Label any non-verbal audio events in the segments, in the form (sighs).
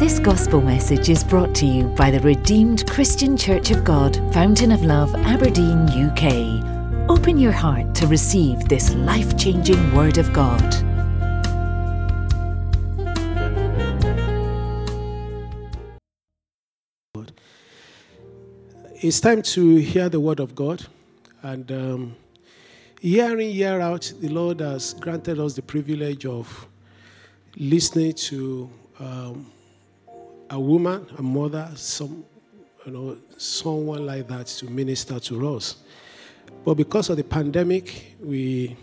This gospel message is brought to you by the Redeemed Christian Church of God, Fountain of Love, Aberdeen, UK. Open your heart to receive this life changing Word of God. It's time to hear the Word of God. And um, year in, year out, the Lord has granted us the privilege of listening to um, a woman, a mother, some, you know, someone like that to minister to us. But because of the pandemic, we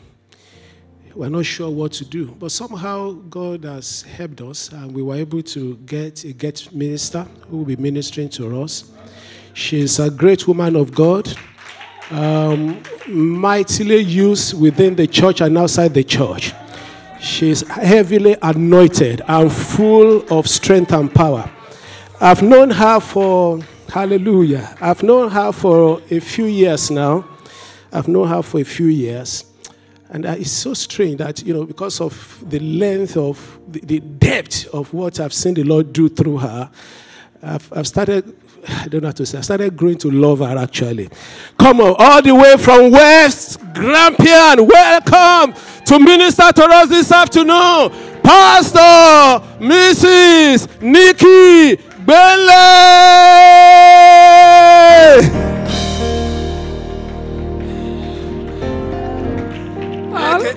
were not sure what to do. But somehow God has helped us, and we were able to get a guest minister who will be ministering to us. She's a great woman of God, um, mightily used within the church and outside the church. She's heavily anointed and full of strength and power. I've known her for, hallelujah, I've known her for a few years now. I've known her for a few years. And uh, it's so strange that, you know, because of the length of, the, the depth of what I've seen the Lord do through her, I've, I've started, (sighs) I don't know how to say, I started growing to love her actually. Come on, all the way from West Grampian, welcome to minister to us this afternoon. Pastor Mrs. Nikki Gbenle.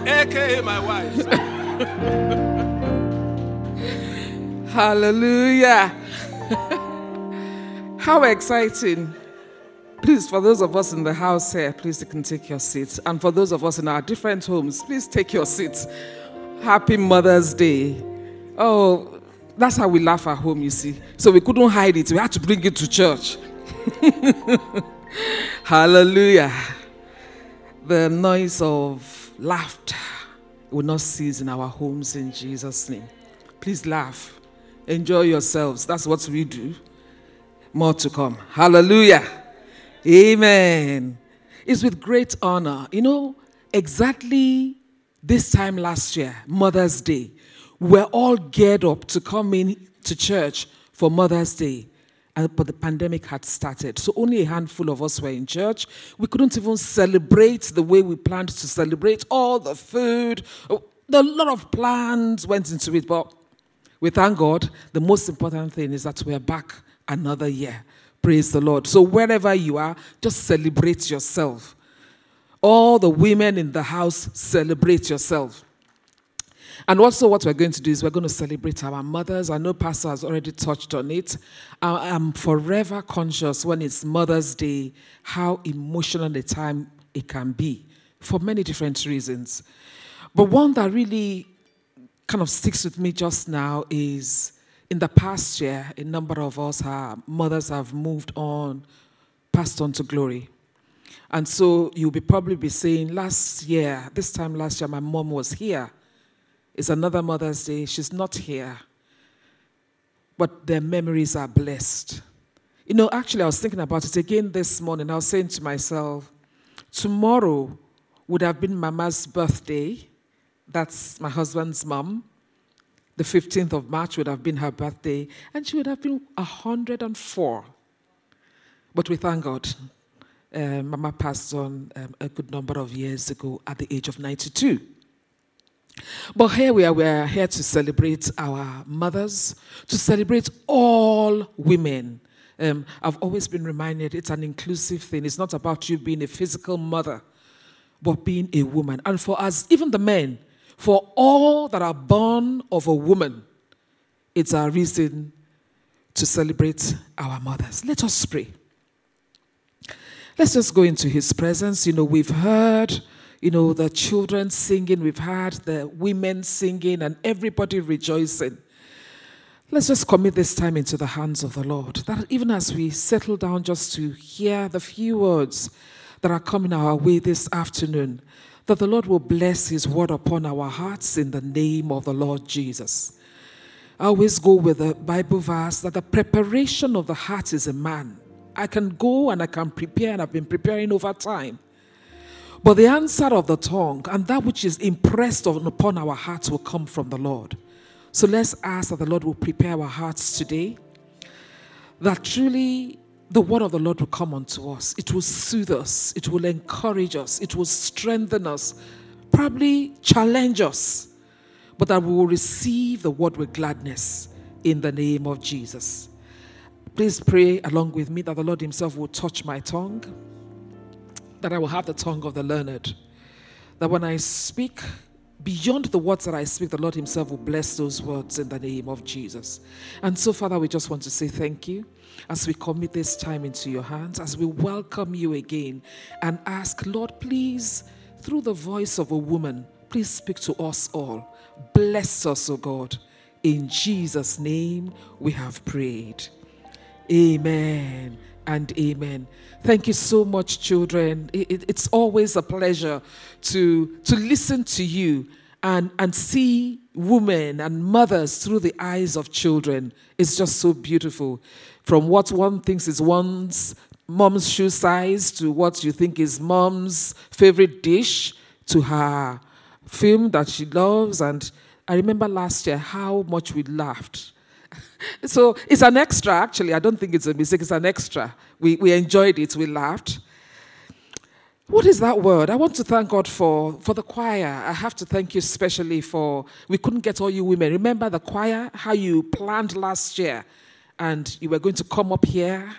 AKA my wife. (laughs) Hallelujah. (laughs) How exciting. Please, for those of us in the house here, please you can take your seats. And for those of us in our different homes, please take your seats. Happy Mother's Day. Oh, that's how we laugh at home, you see. So we couldn't hide it, we had to bring it to church. (laughs) Hallelujah. The noise of laughter will not cease in our homes in Jesus' name. Please laugh. Enjoy yourselves. That's what we do. More to come. Hallelujah. Amen. It's with great honor. You know, exactly this time last year, Mother's Day, we're all geared up to come in to church for Mother's Day. But the pandemic had started. So only a handful of us were in church. We couldn't even celebrate the way we planned to celebrate. All the food, a lot of plans went into it. But we thank God. The most important thing is that we're back another year. Praise the Lord. So wherever you are, just celebrate yourself. All the women in the house, celebrate yourself. And also, what we're going to do is we're going to celebrate our mothers. I know Pastor has already touched on it. I'm forever conscious when it's Mother's Day how emotional a time it can be for many different reasons. But one that really kind of sticks with me just now is in the past year, a number of us, our mothers have moved on, passed on to glory. And so you'll be probably be saying, last year, this time last year, my mom was here. It's another Mother's Day. She's not here. But their memories are blessed. You know, actually, I was thinking about it again this morning. I was saying to myself, tomorrow would have been Mama's birthday. That's my husband's mom. The 15th of March would have been her birthday, and she would have been 104. But we thank God. Uh, Mama passed on um, a good number of years ago at the age of 92. But here we are, we are here to celebrate our mothers, to celebrate all women. Um, I've always been reminded it's an inclusive thing. It's not about you being a physical mother, but being a woman. And for us, even the men, for all that are born of a woman, it's our reason to celebrate our mothers. Let us pray. Let's just go into his presence. You know, we've heard you know, the children singing, we've had the women singing, and everybody rejoicing. Let's just commit this time into the hands of the Lord. That even as we settle down just to hear the few words that are coming our way this afternoon, that the Lord will bless His word upon our hearts in the name of the Lord Jesus. I always go with the Bible verse that the preparation of the heart is a man. I can go and I can prepare, and I've been preparing over time. But the answer of the tongue and that which is impressed upon our hearts will come from the Lord. So let's ask that the Lord will prepare our hearts today, that truly the word of the Lord will come unto us. It will soothe us, it will encourage us, it will strengthen us, probably challenge us, but that we will receive the word with gladness in the name of Jesus. Please pray along with me that the Lord Himself will touch my tongue, that I will have the tongue of the learned, that when I speak, beyond the words that I speak, the Lord Himself will bless those words in the name of Jesus. And so, Father, we just want to say thank you as we commit this time into your hands, as we welcome you again and ask, Lord, please, through the voice of a woman, please speak to us all. Bless us, O God. In Jesus' name we have prayed. Amen and amen. Thank you so much, children. It, it, it's always a pleasure to, to listen to you and, and see women and mothers through the eyes of children. It's just so beautiful. From what one thinks is one's mom's shoe size to what you think is mom's favorite dish to her film that she loves. And I remember last year how much we laughed (laughs) so it's an extra, actually. I don't think it's a mistake, it's an extra. We, we enjoyed it, we laughed. What is that word? I want to thank God for, for the choir. I have to thank you especially for, we couldn't get all you women. Remember the choir, how you planned last year, and you were going to come up here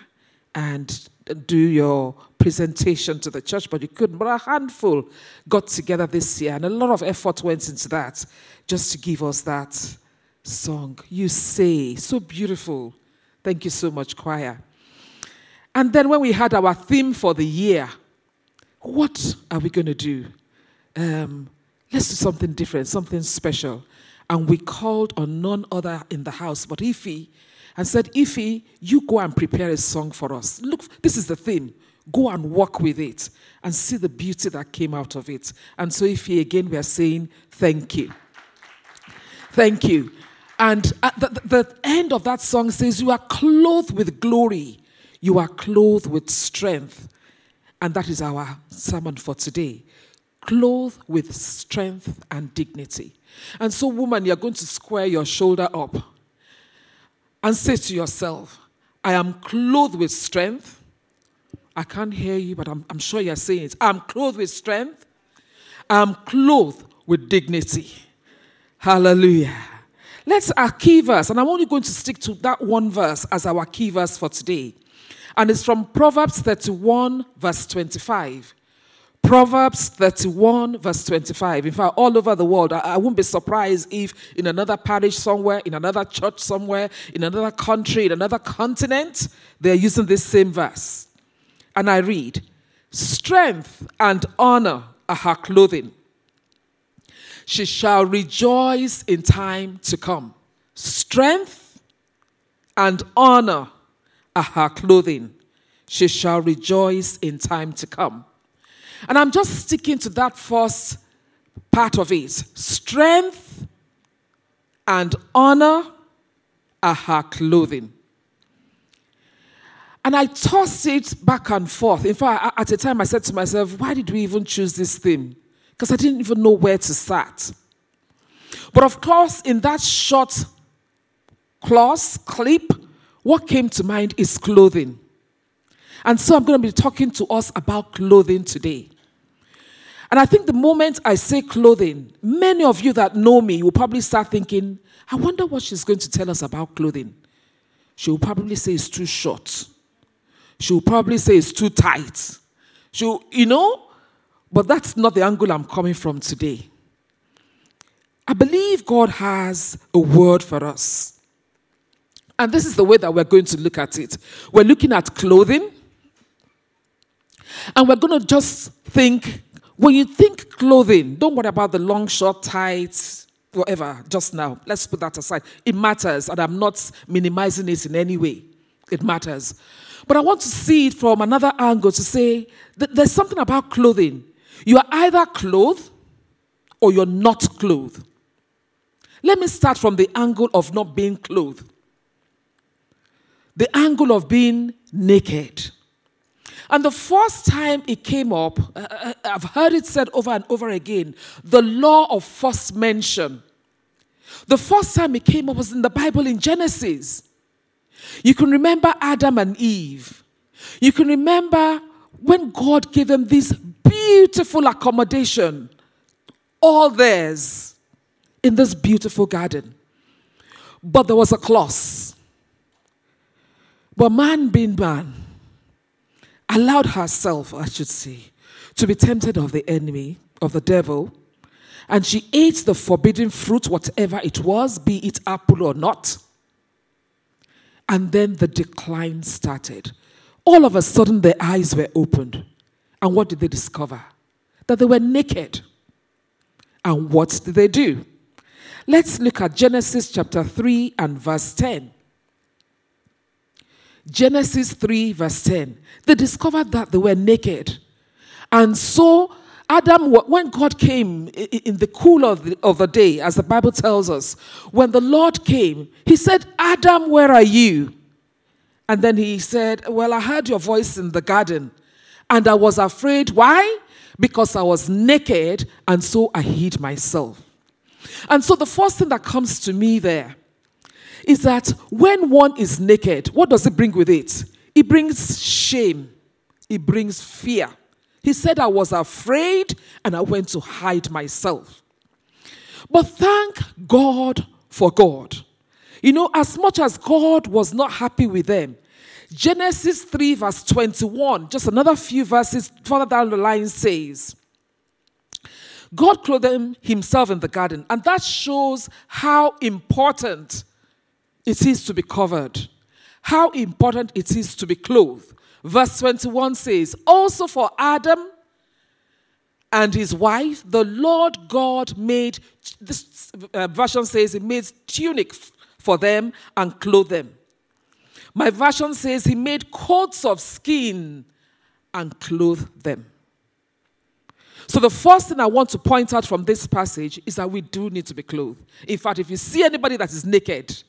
and do your presentation to the church, but you couldn't. But a handful got together this year, and a lot of effort went into that just to give us that song. You say, so beautiful. Thank you so much, choir. And then when we had our theme for the year, what are we going to do? Um, let's do something different, something special. And we called on none other in the house but Ify and said, Ify, you go and prepare a song for us. Look, this is the theme. Go and work with it and see the beauty that came out of it. And so, Ify, again, we are saying thank you. Thank you. And the, the end of that song says, You are clothed with glory, you are clothed with strength. And that is our sermon for today. Clothed with strength and dignity. And so, woman, you're going to square your shoulder up and say to yourself, I am clothed with strength. I can't hear you, but I'm, I'm sure you're saying it. I'm clothed with strength. I'm clothed with dignity. Hallelujah. Let's our key verse, and I'm only going to stick to that one verse as our key verse for today. And it's from Proverbs 31, verse 25. Proverbs 31, verse 25. In fact, all over the world, I, I won't be surprised if in another parish somewhere, in another church somewhere, in another country, in another continent, they're using this same verse. And I read Strength and honor are her clothing she shall rejoice in time to come. Strength and honor are her clothing. She shall rejoice in time to come. And I'm just sticking to that first part of it. Strength and honor are her clothing. And I tossed it back and forth. In fact, at a time I said to myself, why did we even choose this theme? Because I didn't even know where to start. But of course, in that short clause, clip, what came to mind is clothing. And so I'm going to be talking to us about clothing today. And I think the moment I say clothing, many of you that know me will probably start thinking, I wonder what she's going to tell us about clothing. She will probably say it's too short. She will probably say it's too tight. She'll, you know, but that's not the angle I'm coming from today. I believe God has a word for us. And this is the way that we're going to look at it. We're looking at clothing. And we're going to just think when you think clothing, don't worry about the long, short, tight, whatever, just now. Let's put that aside. It matters, and I'm not minimizing it in any way. It matters. But I want to see it from another angle to say that there's something about clothing you are either clothed or you're not clothed. Let me start from the angle of not being clothed. The angle of being naked. And the first time it came up, uh, uh I've heard it said over and over again the law of first mention. The first time it came up was in the Bible in Genesis. You can remember Adam and Eve. You can remember when God gave them this beautiful accommodation, all theirs, in this beautiful garden. But there was a clause. But man being man, allowed herself, I should say, to be tempted of the enemy, of the devil, and she ate the forbidden fruit, whatever it was, be it apple or not. And then the decline started. All of a sudden, their eyes were opened. And what did they discover? That they were naked. And what did they do? Let's look at Genesis chapter 3 and verse 10. Genesis 3, verse 10. They discovered that they were naked. And so, Adam, when God came in the cool of the, of the day, as the Bible tells us, when the Lord came, he said, Adam, where are you? And then he said, Well, I heard your voice in the garden, and I was afraid. Why? Because I was naked, and so I hid myself. And so the first thing that comes to me there is that when one is naked, what does it bring with it? It brings shame, it brings fear. He said, I was afraid and I went to hide myself. But thank God for God. You know, as much as God was not happy with them, Genesis 3, verse 21, just another few verses further down the line says, God clothed himself in the garden, and that shows how important it is to be covered, how important it is to be clothed. Verse 21 says, Also for Adam and his wife, the Lord God made, this uh, version says, He made tunic for them and clothed them. My version says, He made coats of skin and clothed them. So, the first thing I want to point out from this passage is that we do need to be clothed. In fact, if you see anybody that is naked,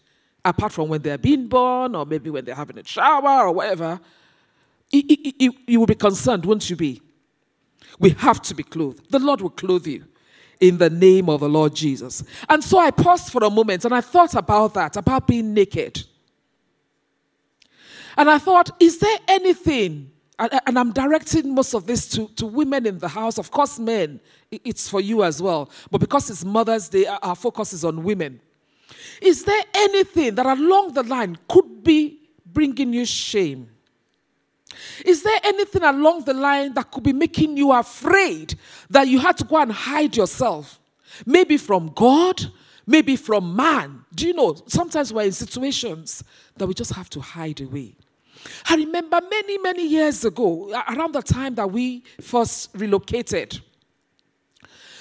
apart from when they're being born or maybe when they're having a shower or whatever, you will be concerned, won't you be? We have to be clothed. The Lord will clothe you in the name of the Lord Jesus. And so I paused for a moment and I thought about that, about being naked. And I thought, is there anything, and I'm directing most of this to, to women in the house, of course, men, it's for you as well. But because it's Mother's Day, our focus is on women. Is there anything that along the line could be bringing you shame? Is there anything along the line that could be making you afraid that you had to go and hide yourself? Maybe from God, maybe from man. Do you know, sometimes we're in situations that we just have to hide away. I remember many, many years ago, around the time that we first relocated,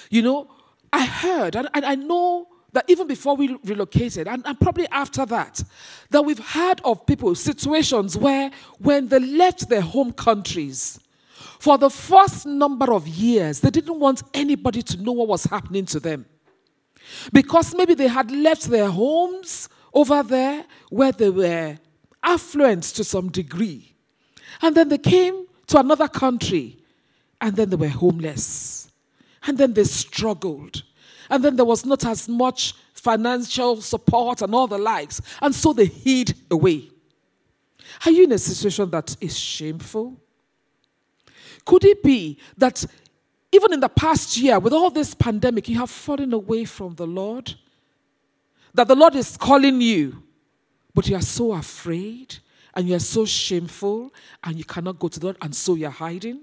you know, I heard, and, and I know that even before we relocated, and, and, probably after that, that we've heard of people, situations where when they left their home countries, for the first number of years, they didn't want anybody to know what was happening to them. Because maybe they had left their homes over there where they were affluent to some degree. And then they came to another country and then they were homeless. And then they struggled. And then there was not as much financial support and all the likes. And so they hid away. Are you in a situation that is shameful? Could it be that even in the past year, with all this pandemic, you have fallen away from the Lord? That the Lord is calling you but you are so afraid and you are so shameful and you cannot go to the Lord and so you're hiding.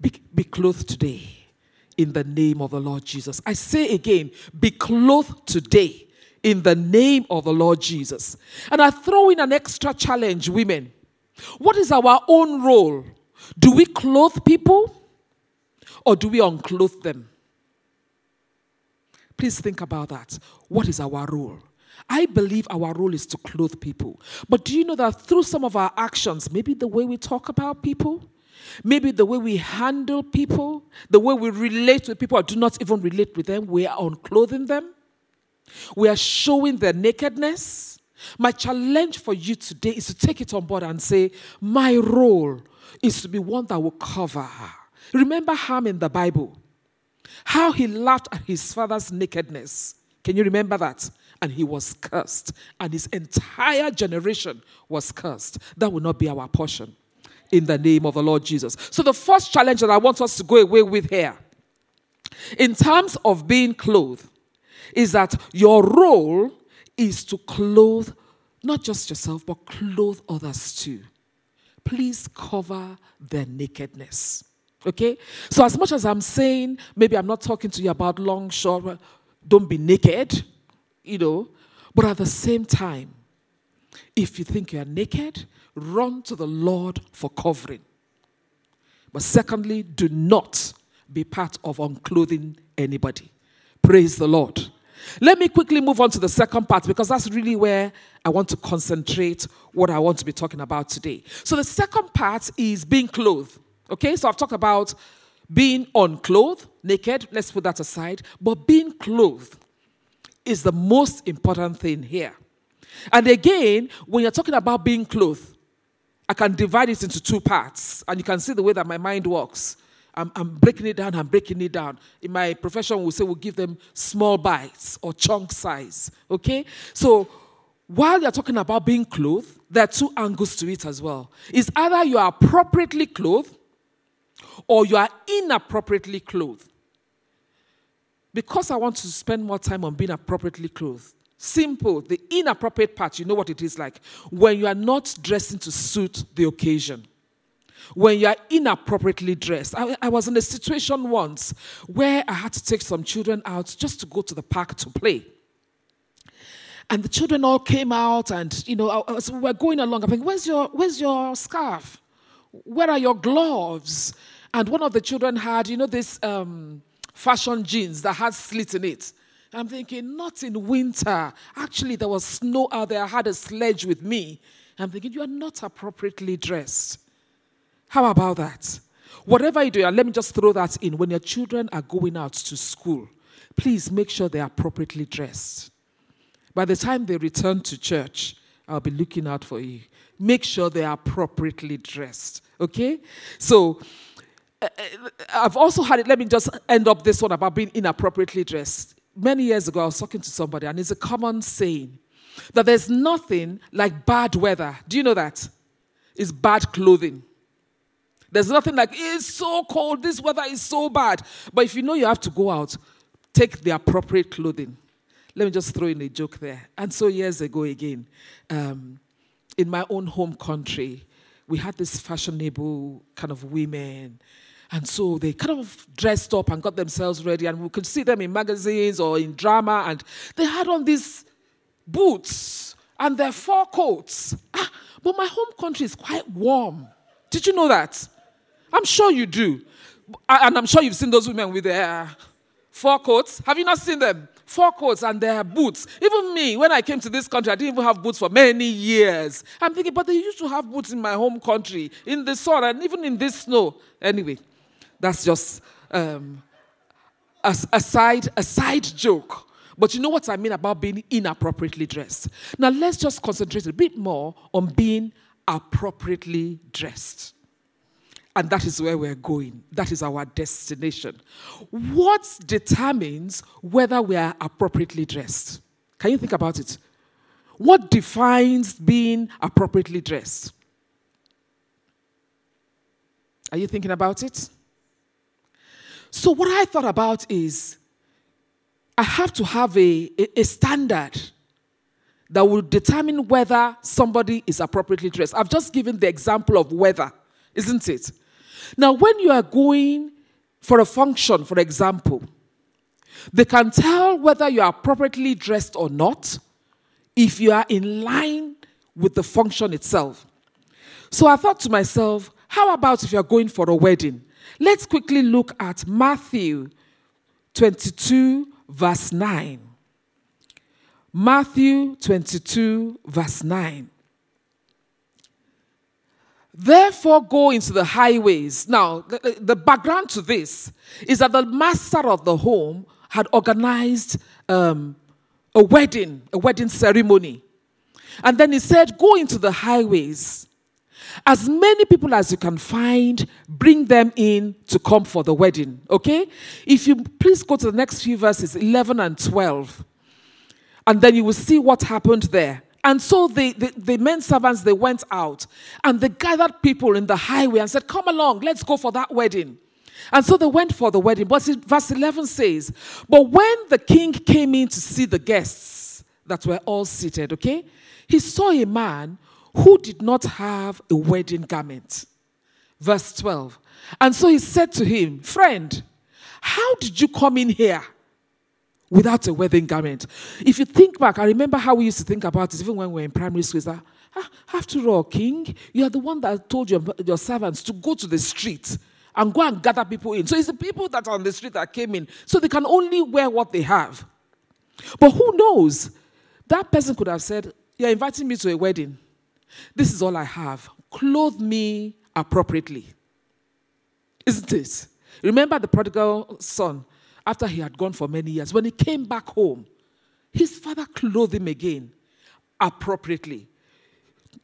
Be, be clothed today in the name of the Lord Jesus. I say again, be clothed today in the name of the Lord Jesus. And I throw in an extra challenge, women. What is our own role? Do we clothe people or do we unclothe them? Please think about that. What is our role? I believe our role is to clothe people. But do you know that through some of our actions, maybe the way we talk about people, maybe the way we handle people, the way we relate with people or do not even relate with them, we are unclothing them, we are showing their nakedness. My challenge for you today is to take it on board and say, My role is to be one that will cover. Remember Ham in the Bible, how he laughed at his father's nakedness Can you remember that? And he was cursed, and his entire generation was cursed. That will not be our portion in the name of the Lord Jesus. So, the first challenge that I want us to go away with here, in terms of being clothed, is that your role is to clothe not just yourself, but clothe others too. Please cover their nakedness. Okay? So, as much as I'm saying, maybe I'm not talking to you about long, short, don't be naked, you know, but at the same time, if you think you're naked, run to the Lord for covering. But secondly, do not be part of unclothing anybody. Praise the Lord. Let me quickly move on to the second part because that's really where I want to concentrate what I want to be talking about today. So, the second part is being clothed. Okay, so I've talked about being unclothed, naked, let's put that aside, but being clothed is the most important thing here. And again, when you're talking about being clothed, I can divide it into two parts, and you can see the way that my mind works. I'm, I'm, breaking it down, I'm breaking it down. In my profession, we say we'll give them small bites or chunk size. Okay? So while you're talking about being clothed, there are two angles to it as well. It's either you are appropriately clothed or you are inappropriately clothed. Because I want to spend more time on being appropriately clothed, Simple. The inappropriate part, you know what it is like. When you are not dressing to suit the occasion. When you are inappropriately dressed. I, I, was in a situation once where I had to take some children out just to go to the park to play. And the children all came out, and you know, I, I was, we were going along. I'm thinking, where's your, where's your scarf? Where are your gloves? And one of the children had, you know, this um, fashion jeans that had slits in it. I'm thinking, not in winter. Actually, there was snow out there. I had a sledge with me. I'm thinking, you are not appropriately dressed. How about that? Whatever you do, and let me just throw that in. When your children are going out to school, please make sure they're appropriately dressed. By the time they return to church, I'll be looking out for you. Make sure they are appropriately dressed. Okay? So, I've also had it. Let me just end up this one about being inappropriately dressed many years ago, I was talking to somebody, and it's a common saying that there's nothing like bad weather. Do you know that? It's bad clothing. There's nothing like, it's so cold, this weather is so bad. But if you know you have to go out, take the appropriate clothing. Let me just throw in a joke there. And so, years ago, again, um, in my own home country, we had this fashionable kind of women and so they kind of dressed up and got themselves ready, and we could see them in magazines or in drama, and they had on these boots and their fur coats. Ah, but my home country is quite warm. Did you know that? I'm sure you do. And I'm sure you've seen those women with their fur coats. Have you not seen them? Fur coats and their boots. Even me, when I came to this country, I didn't even have boots for many years. I'm thinking, but they used to have boots in my home country, in the sun, and even in this snow. Anyway, that's just um, a, a, side, a side joke. But you know what I mean about being inappropriately dressed. Now let's just concentrate a bit more on being appropriately dressed. And that is where we're going. That is our destination. What determines whether we are appropriately dressed? Can you think about it? What defines being appropriately dressed? Are you thinking about it? So, what I thought about is I have to have a, a, a standard that will determine whether somebody is appropriately dressed. I've just given the example of weather, isn't it? Now, when you are going for a function, for example, they can tell whether you are appropriately dressed or not if you are in line with the function itself. So I thought to myself, how about if you're going for a wedding? Let's quickly look at Matthew 22, verse 9. Matthew 22, verse 9. Therefore, go into the highways. Now, the, background to this is that the master of the home had organized um, a wedding, a wedding ceremony. And then he said, Go into the highways as many people as you can find, bring them in to come for the wedding. Okay? If you please go to the next few verses, 11 and 12. and then you will see what happened there. And so the, the, the, men servants, they went out and they gathered people in the highway and said, Come along, let's go for that wedding. And so they went for the wedding. But verse 11 says, But when the king came in to see the guests that were all seated, okay, he saw a man who did not have a wedding garment. Verse 12. And so he said to him, Friend, how did you come in here without a wedding garment? If you think back, I remember how we used to think about it even when we were in primary school. That, ah, after all, King, you are the one that told your, your servants to go to the street and go and gather people in. So it's the people that are on the street that came in. So they can only wear what they have. But who knows? That person could have said, You're inviting me to a wedding. This is all I have. Clothe me appropriately. Isn't it? Remember the prodigal son, after he had gone for many years, when he came back home, his father clothed him again appropriately.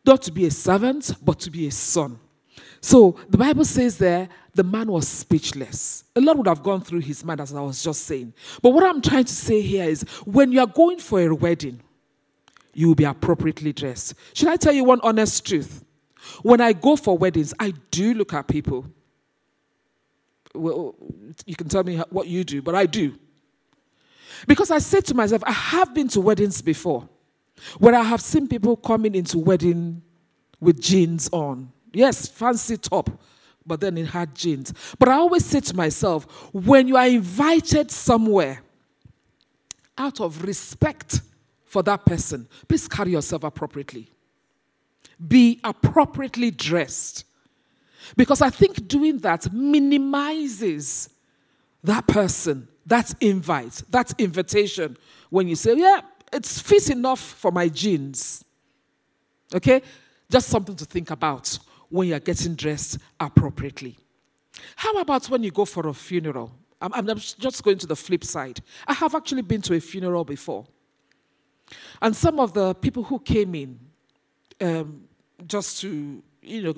Not to be a servant, but to be a son. So the Bible says there, the man was speechless. A lot would have gone through his mind, as I was just saying. But what I'm trying to say here is when you are going for a wedding, you will be appropriately dressed. Should I tell you one honest truth? When I go for weddings, I do look at people. Well, you can tell me what you do, but I do. Because I say to myself, I have been to weddings before where I have seen people coming into wedding with jeans on. Yes, fancy top, but then it had jeans. But I always say to myself, when you are invited somewhere, out of respect for that person, please carry yourself appropriately. Be appropriately dressed. Because I think doing that minimizes that person, that invite, that invitation. When you say, Yeah, it's fit enough for my jeans. Okay? Just something to think about when you're getting dressed appropriately. How about when you go for a funeral? I'm, I'm, just going to the flip side. I have actually been to a funeral before. And some of the people who came in um, just to, you know,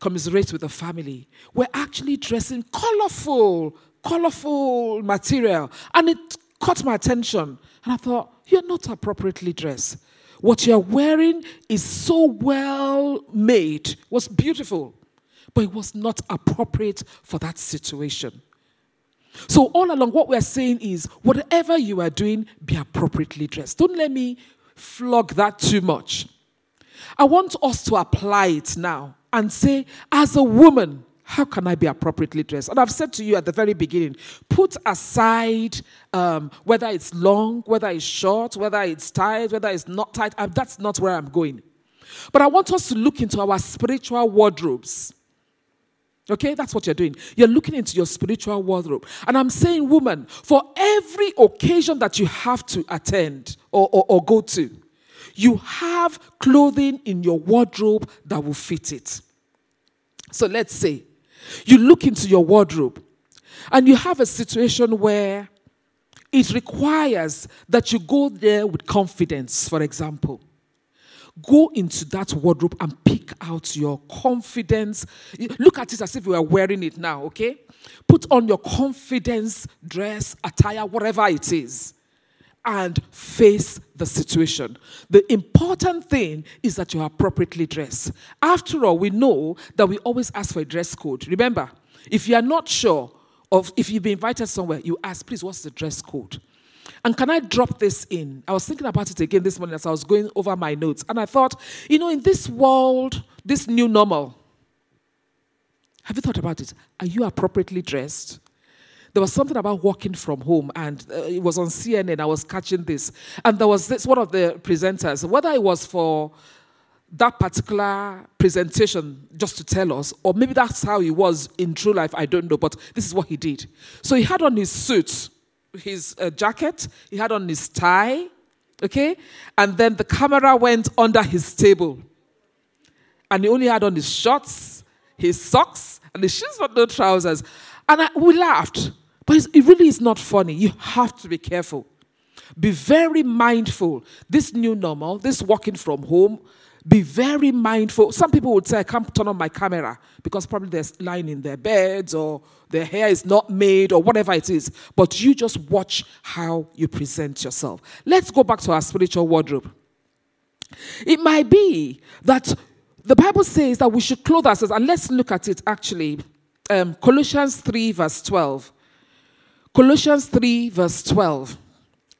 commiserate with the family were actually dressed in colorful, colorful material. And it caught my attention. And I thought, you're not appropriately dressed. What you're wearing is so well made, was beautiful, but it was not appropriate for that situation. So, all along, what we're saying is whatever you are doing, be appropriately dressed. Don't let me flog that too much. I want us to apply it now and say, as a woman, how can I be appropriately dressed? And I've said to you at the very beginning put aside um, whether it's long, whether it's short, whether it's tight, whether it's not tight. That's not where I'm going. But I want us to look into our spiritual wardrobes. Okay, that's what you're doing. You're looking into your spiritual wardrobe. And I'm saying, woman, for every occasion that you have to attend or, or, or go to, you have clothing in your wardrobe that will fit it. So let's say you look into your wardrobe and you have a situation where it requires that you go there with confidence, for example. Go into that wardrobe and pick out your confidence. Look at it as if you are wearing it now, okay? Put on your confidence dress, attire, whatever it is, and face the situation. The important thing is that you are appropriately dressed. After all, we know that we always ask for a dress code. Remember, if you are not sure of if you've been invited somewhere, you ask, please, what's the dress code? And can I drop this in? I was thinking about it again this morning as I was going over my notes. And I thought, you know, in this world, this new normal, have you thought about it? Are you appropriately dressed? There was something about working from home, and uh, it was on CNN. I was catching this. And there was this one of the presenters, whether it was for that particular presentation just to tell us, or maybe that's how he was in true life, I don't know, but this is what he did. So he had on his suit his uh, jacket, he had on his tie, okay? And then the camera went under his table. And he only had on his shorts, his socks, and his shoes but no trousers. And I, we laughed. But it really is not funny. You have to be careful. Be very mindful. This new normal, this working from home, be very mindful. Some people would say, I can't turn on my camera because probably they're lying in their beds or their hair is not made or whatever it is. But you just watch how you present yourself. Let's go back to our spiritual wardrobe. It might be that the Bible says that we should clothe ourselves, and let's look at it actually. Um, Colossians 3, verse 12. Colossians 3, verse 12.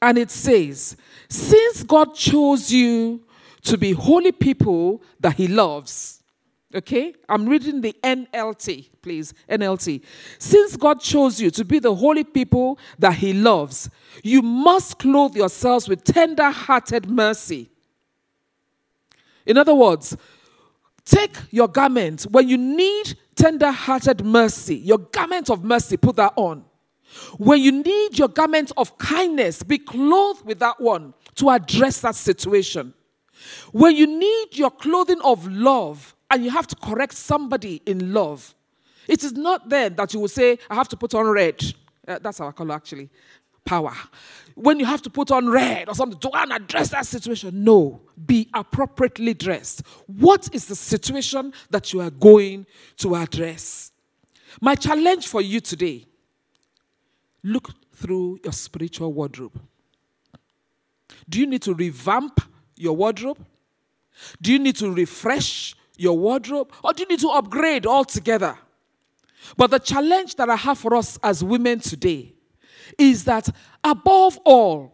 And it says, Since God chose you to be holy people that he loves. Okay? I'm reading the NLT, please. NLT. Since God chose you to be the holy people that he loves, you must clothe yourselves with tender hearted mercy. In other words, take your garment when you need tender hearted mercy, your garment of mercy, put that on. When you need your garment of kindness, be clothed with that one to address that situation. When you need your clothing of love and you have to correct somebody in love, it is not then that you will say, I have to put on red. Uh, that's our color, actually. Power. When you have to put on red or something to go and address that situation, no. Be appropriately dressed. What is the situation that you are going to address? My challenge for you today look through your spiritual wardrobe. Do you need to revamp your wardrobe? Do you need to refresh your wardrobe? Or do you need to upgrade altogether? But the challenge that I have for us as women today is that above all,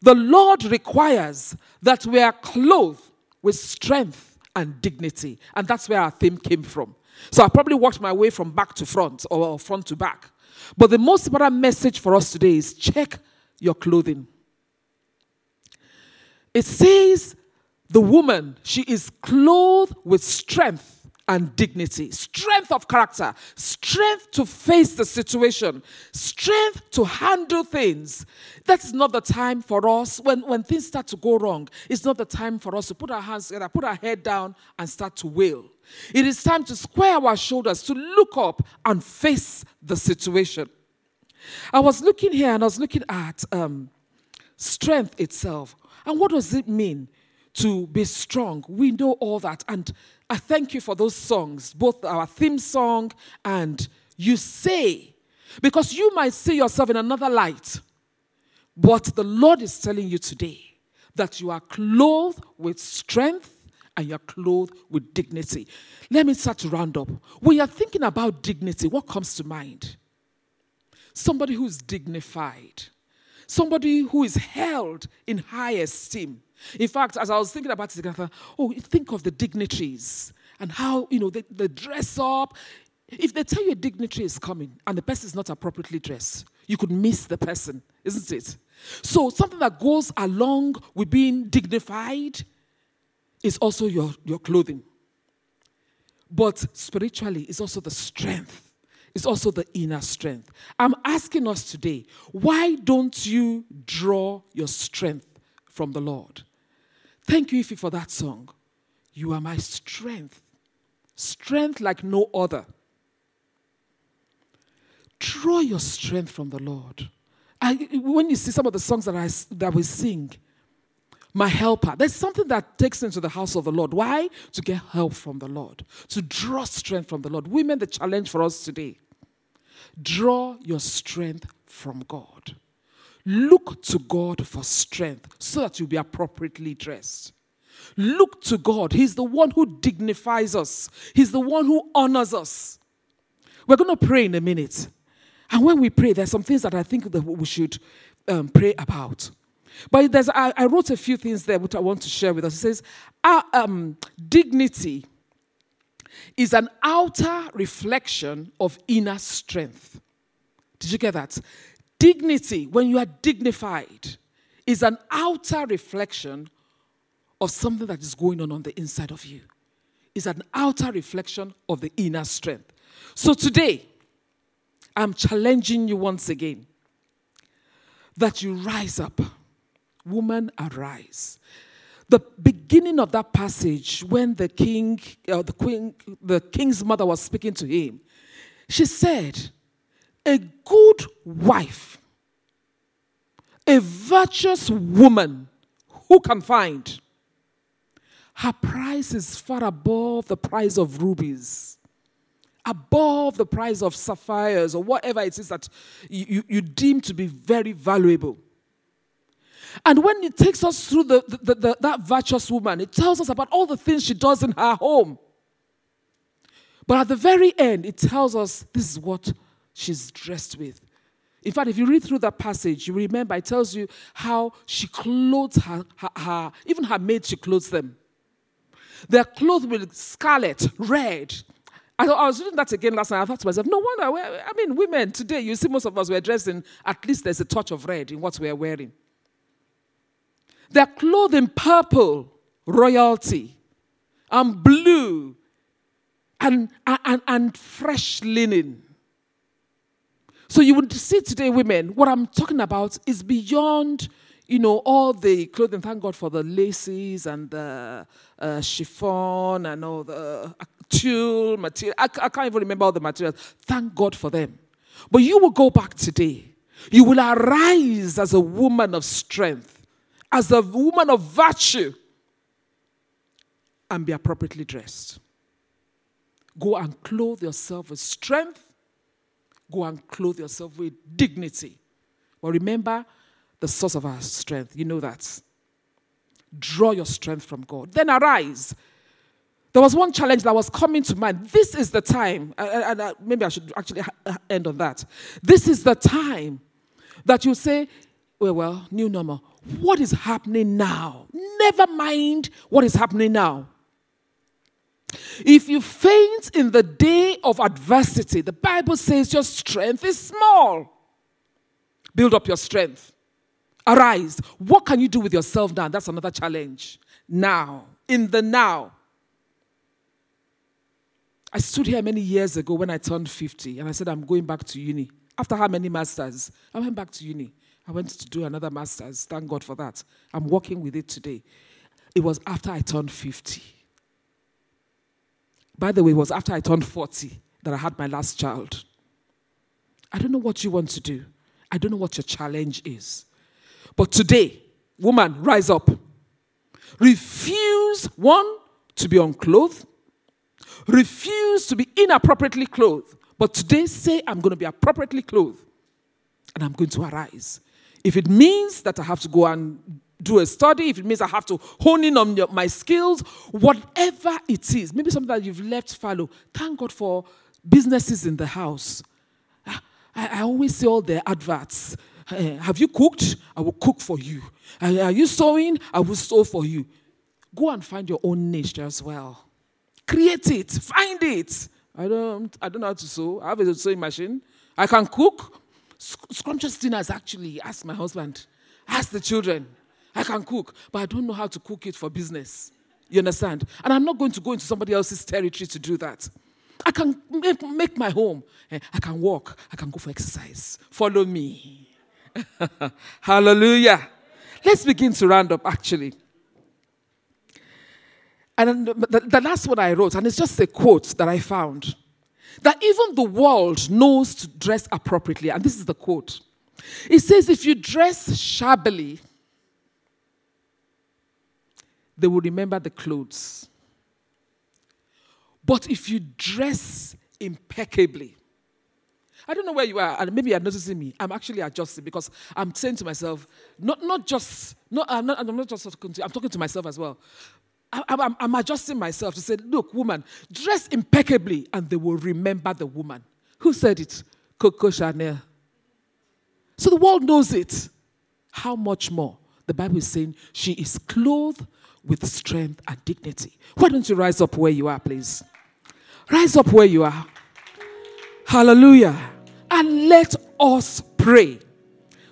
the Lord requires that we are clothed with strength and dignity. And that's where our theme came from. So I probably worked my way from back to front or front to back. But the most important message for us today is check your clothing. It says the woman, she is clothed with strength and dignity, strength of character, strength to face the situation, strength to handle things. That's not the time for us when, when things start to go wrong. It's not the time for us to put our hands together, put our head down, and start to wail. It is time to square our shoulders, to look up and face the situation. I was looking here and I was looking at um, strength itself. And what does it mean to be strong? We know all that. And I thank you for those songs, both our theme song and You Say, because you might see yourself in another light. But the Lord is telling you today that you are clothed with strength and you're clothed with dignity. Let me start to round up. When you're thinking about dignity, what comes to mind? Somebody who's dignified, somebody who is held in high esteem. In fact, as I was thinking about it, I thought, oh, think of the dignitaries and how, you know, they, they dress up. If they tell you a dignitary is coming and the person is not appropriately dressed, you could miss the person, isn't it? So, something that goes along with being dignified is also your, your clothing. But spiritually, it's also the strength it's also the inner strength. I'm asking us today, why don't you draw your strength from the Lord? Thank you, Ify, for that song. You are my strength. Strength like no other. Draw your strength from the Lord. I, when you see some of the songs that, I, that we sing, my helper. There's something that takes into the house of the Lord. Why? To get help from the Lord, to draw strength from the Lord. Women, the challenge for us today draw your strength from God. Look to God for strength so that you'll be appropriately dressed. Look to God. He's the one who dignifies us, He's the one who honors us. We're going to pray in a minute. And when we pray, there's some things that I think that we should um, pray about. But there's, I, I, wrote a few things there which I want to share with us. It says, Our um, dignity is an outer reflection of inner strength. Did you get that? Dignity, when you are dignified, is an outer reflection of something that is going on on the inside of you. Is an outer reflection of the inner strength. So today, I'm challenging you once again that you rise up. Woman, arise the beginning of that passage, when the king, uh, the queen, the king's mother was speaking to him, she said, "A good wife, a virtuous woman, who can find?" her price is far above the price of rubies, above the price of sapphires or whatever it is that you, you, you deem to be very valuable. And when it takes us through the, the, the, that virtuous woman, it tells us about all the things she does in her home. But at the very end, it tells us this is what she's dressed with. In fact, if you read through that passage, you remember it tells you how she clothes her, her, her even her maids, she clothes them. They're clothed with scarlet, red. I, I was reading that again last night. I thought to myself, no wonder. I mean, women today, you see, most of us were dressed in at least there's a touch of red in what we're wearing. They're clothed in purple, royalty, and blue, and, and, and fresh linen. So you would see today, women, what I'm talking about is beyond, you know, all the clothing. Thank God for the laces and the uh, chiffon and all the uh, tulle material. I, I can't even remember all the materials. Thank God for them. But you will go back today. You will arise as a woman of strength, as a woman of virtue, and be appropriately dressed. Go and clothe yourself with strength. Go and clothe yourself with dignity. But remember the source of our strength. You know that. Draw your strength from God. Then arise. There was one challenge that was coming to mind. This is the time, and uh, maybe I should actually end on that. This is the time that you say, well, well, new normal. What is happening now? Never mind what is happening now. If you faint in the day of adversity, the Bible says your strength is small. Build up your strength. Arise. What can you do with yourself now? That's another challenge. Now, in the now. I stood here many years ago when I turned 50 and I said, I'm going back to uni. After how many masters? I went back to uni. I went to do another master's. Thank God for that. I'm working with it today. It was after I turned 50. By the way, it was after I turned 40 that I had my last child. I don't know what you want to do. I don't know what your challenge is. But today, woman, rise up. Refuse, one, to be unclothed. Refuse to be inappropriately clothed. But today, say, I'm going to be appropriately clothed. And I'm going to arise. If it means that I have to go and do a study, if it means I have to hone in on my skills, whatever it is, maybe something that you've left fallow, thank God for businesses in the house. I, I always see all the adverts. Uh, have you cooked? I will cook for you. Uh, are you sewing? I will sew for you. Go and find your own niche as well. Create it. Find it. I don't, I don't know how to sew. I have a sewing machine. I can cook. Scrumptious dinners, actually. Ask my husband. Ask the children. I can cook, but I don't know how to cook it for business. You understand? And I'm not going to go into somebody else's territory to do that. I can make, my home. Eh, I can walk. I can go for exercise. Follow me. (laughs) Hallelujah. Let's begin to round up, actually. And the last one I wrote, and it's just a quote that I found that even the world knows to dress appropriately. And this is the quote it says, If you dress shabbily, they will remember the clothes. But if you dress impeccably, I don't know where you are, and maybe you're noticing me. I'm actually adjusting because I'm saying to myself, not, not just, not, I'm, not, I'm not just talking to, I'm talking to myself as well. I'm, I'm adjusting myself to say, look, woman, dress impeccably, and they will remember the woman. Who said it? Coco Chanel. So the world knows it. How much more? The Bible is saying she is clothed with strength and dignity. Why don't you rise up where you are, please? Rise up where you are. Hallelujah. And let us pray.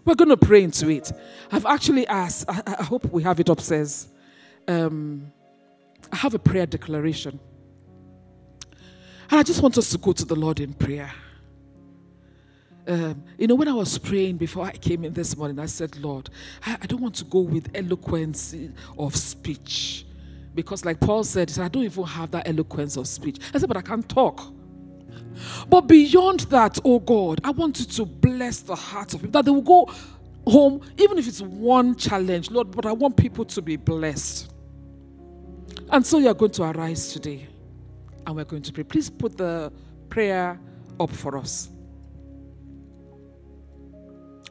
We're going to pray into it. I've actually asked, I, I hope we have it upstairs. Um, I have a prayer declaration. And I just want us to go to the Lord in prayer. Um, you know, when I was praying before I came in this morning, I said, Lord, I, I don't want to go with eloquence of speech. Because, like Paul said, said, I don't even have that eloquence of speech. I said, but I can talk. But beyond that, oh God, I want you to bless the hearts of people that they will go home, even if it's one challenge, Lord, but I want people to be blessed. And so you are going to arise today and we're going to pray. Please put the prayer up for us.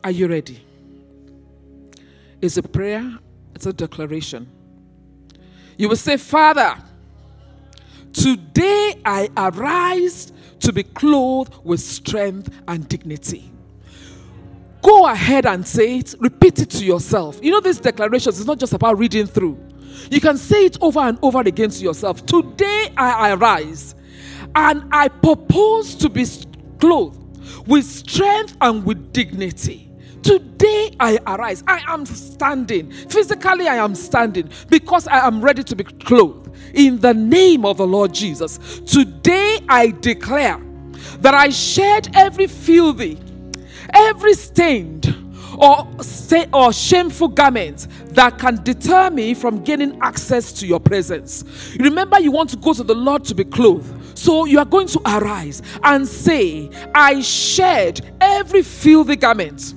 Are you ready? It's a prayer, it's a declaration. You will say, Father, today I arise to be clothed with strength and dignity. Go ahead and say it, repeat it to yourself. You know, these declarations is not just about reading through. You can say it over and over again to yourself. Today I arise and I propose to be clothed with strength and with dignity. Today I arise. I am standing. Physically, I am standing because I am ready to be clothed in the name of the Lord Jesus. Today I declare that I shed every filthy, every stained, or, or shameful garment that can deter me from gaining access to your presence. Remember, you want to go to the Lord to be clothed. So you are going to arise and say, I shed every filthy garment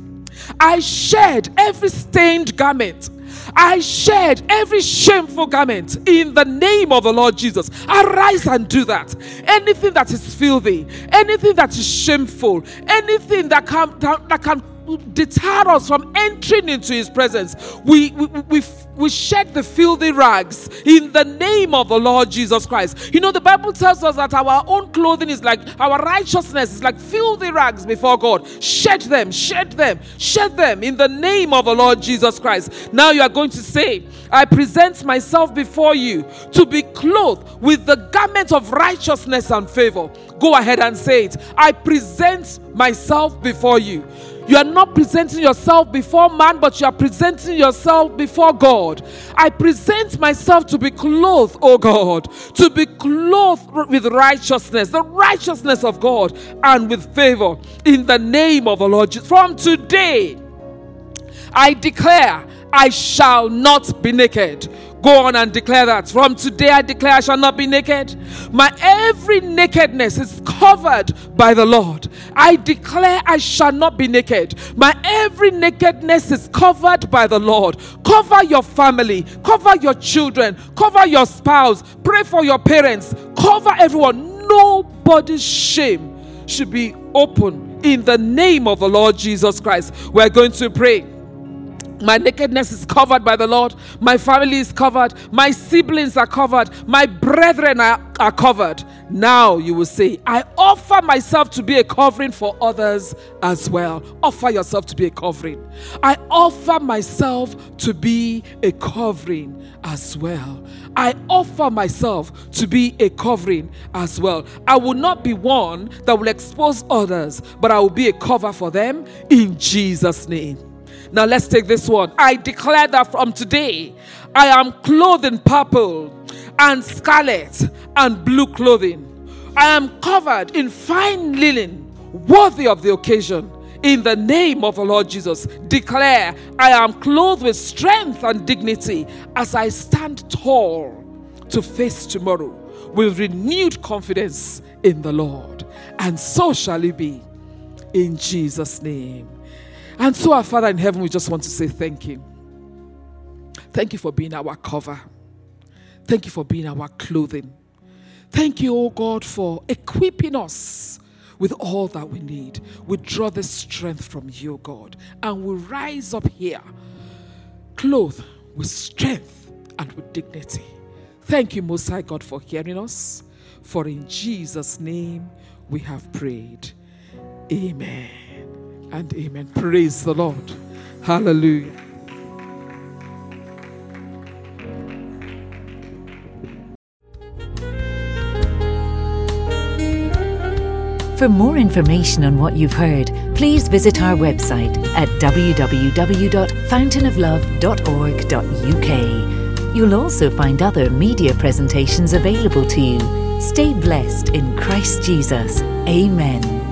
I shed every stained garment. I shed every shameful garment in the name of the Lord Jesus. Arise and do that. Anything that is filthy, anything that is shameful, anything that can, that, that can deter us from entering into his presence. We, we, we, we shed the filthy rags in the name of the Lord Jesus Christ. You know, the Bible tells us that our own clothing is like our righteousness is like filthy rags before God. Shed them, shed them, shed them in the name of the Lord Jesus Christ. Now you are going to say, I present myself before you to be clothed with the garment of righteousness and favor. Go ahead and say it. I present myself before you you are not presenting yourself before man, but you are presenting yourself before God. I present myself to be clothed, oh God, to be clothed with righteousness, the righteousness of God, and with favor in the name of the Lord Jesus. From today, I declare I shall not be naked. Go on and declare that. From today, I declare I shall not be naked. My every nakedness is covered by the Lord. I declare I shall not be naked. My every nakedness is covered by the Lord. Cover your family, cover your children, cover your spouse, pray for your parents, cover everyone. Nobody's shame should be open in the name of the Lord Jesus Christ. We're going to pray. My nakedness is covered by the Lord. My family is covered. My siblings are covered. My brethren are, are covered. Now you will say, I offer myself to be a covering for others as well. Offer yourself to be a covering. I offer myself to be a covering as well. I offer myself to be a covering as well. I will not be one that will expose others, but I will be a cover for them in Jesus' name. Now let's take this one. I declare that from today, I am clothed in purple and scarlet and blue clothing. I am covered in fine linen, worthy of the occasion. In the name of the Lord Jesus, declare I am clothed with strength and dignity as I stand tall to face tomorrow with renewed confidence in the Lord. And so shall it be. In Jesus' name. And so, our Father in heaven, we just want to say thank you. Thank you for being our cover. Thank you for being our clothing. Thank you, oh God, for equipping us with all that we need. We draw this strength from you, oh God, and we rise up here, clothed with strength and with dignity. Thank you, Most High God, for hearing us. For in Jesus' name we have prayed. Amen and amen. Praise the Lord. Hallelujah. For more information on what you've heard, please visit our website at www.fountainoflove.org.uk. You'll also find other media presentations available to you. Stay blessed in Christ Jesus. Amen.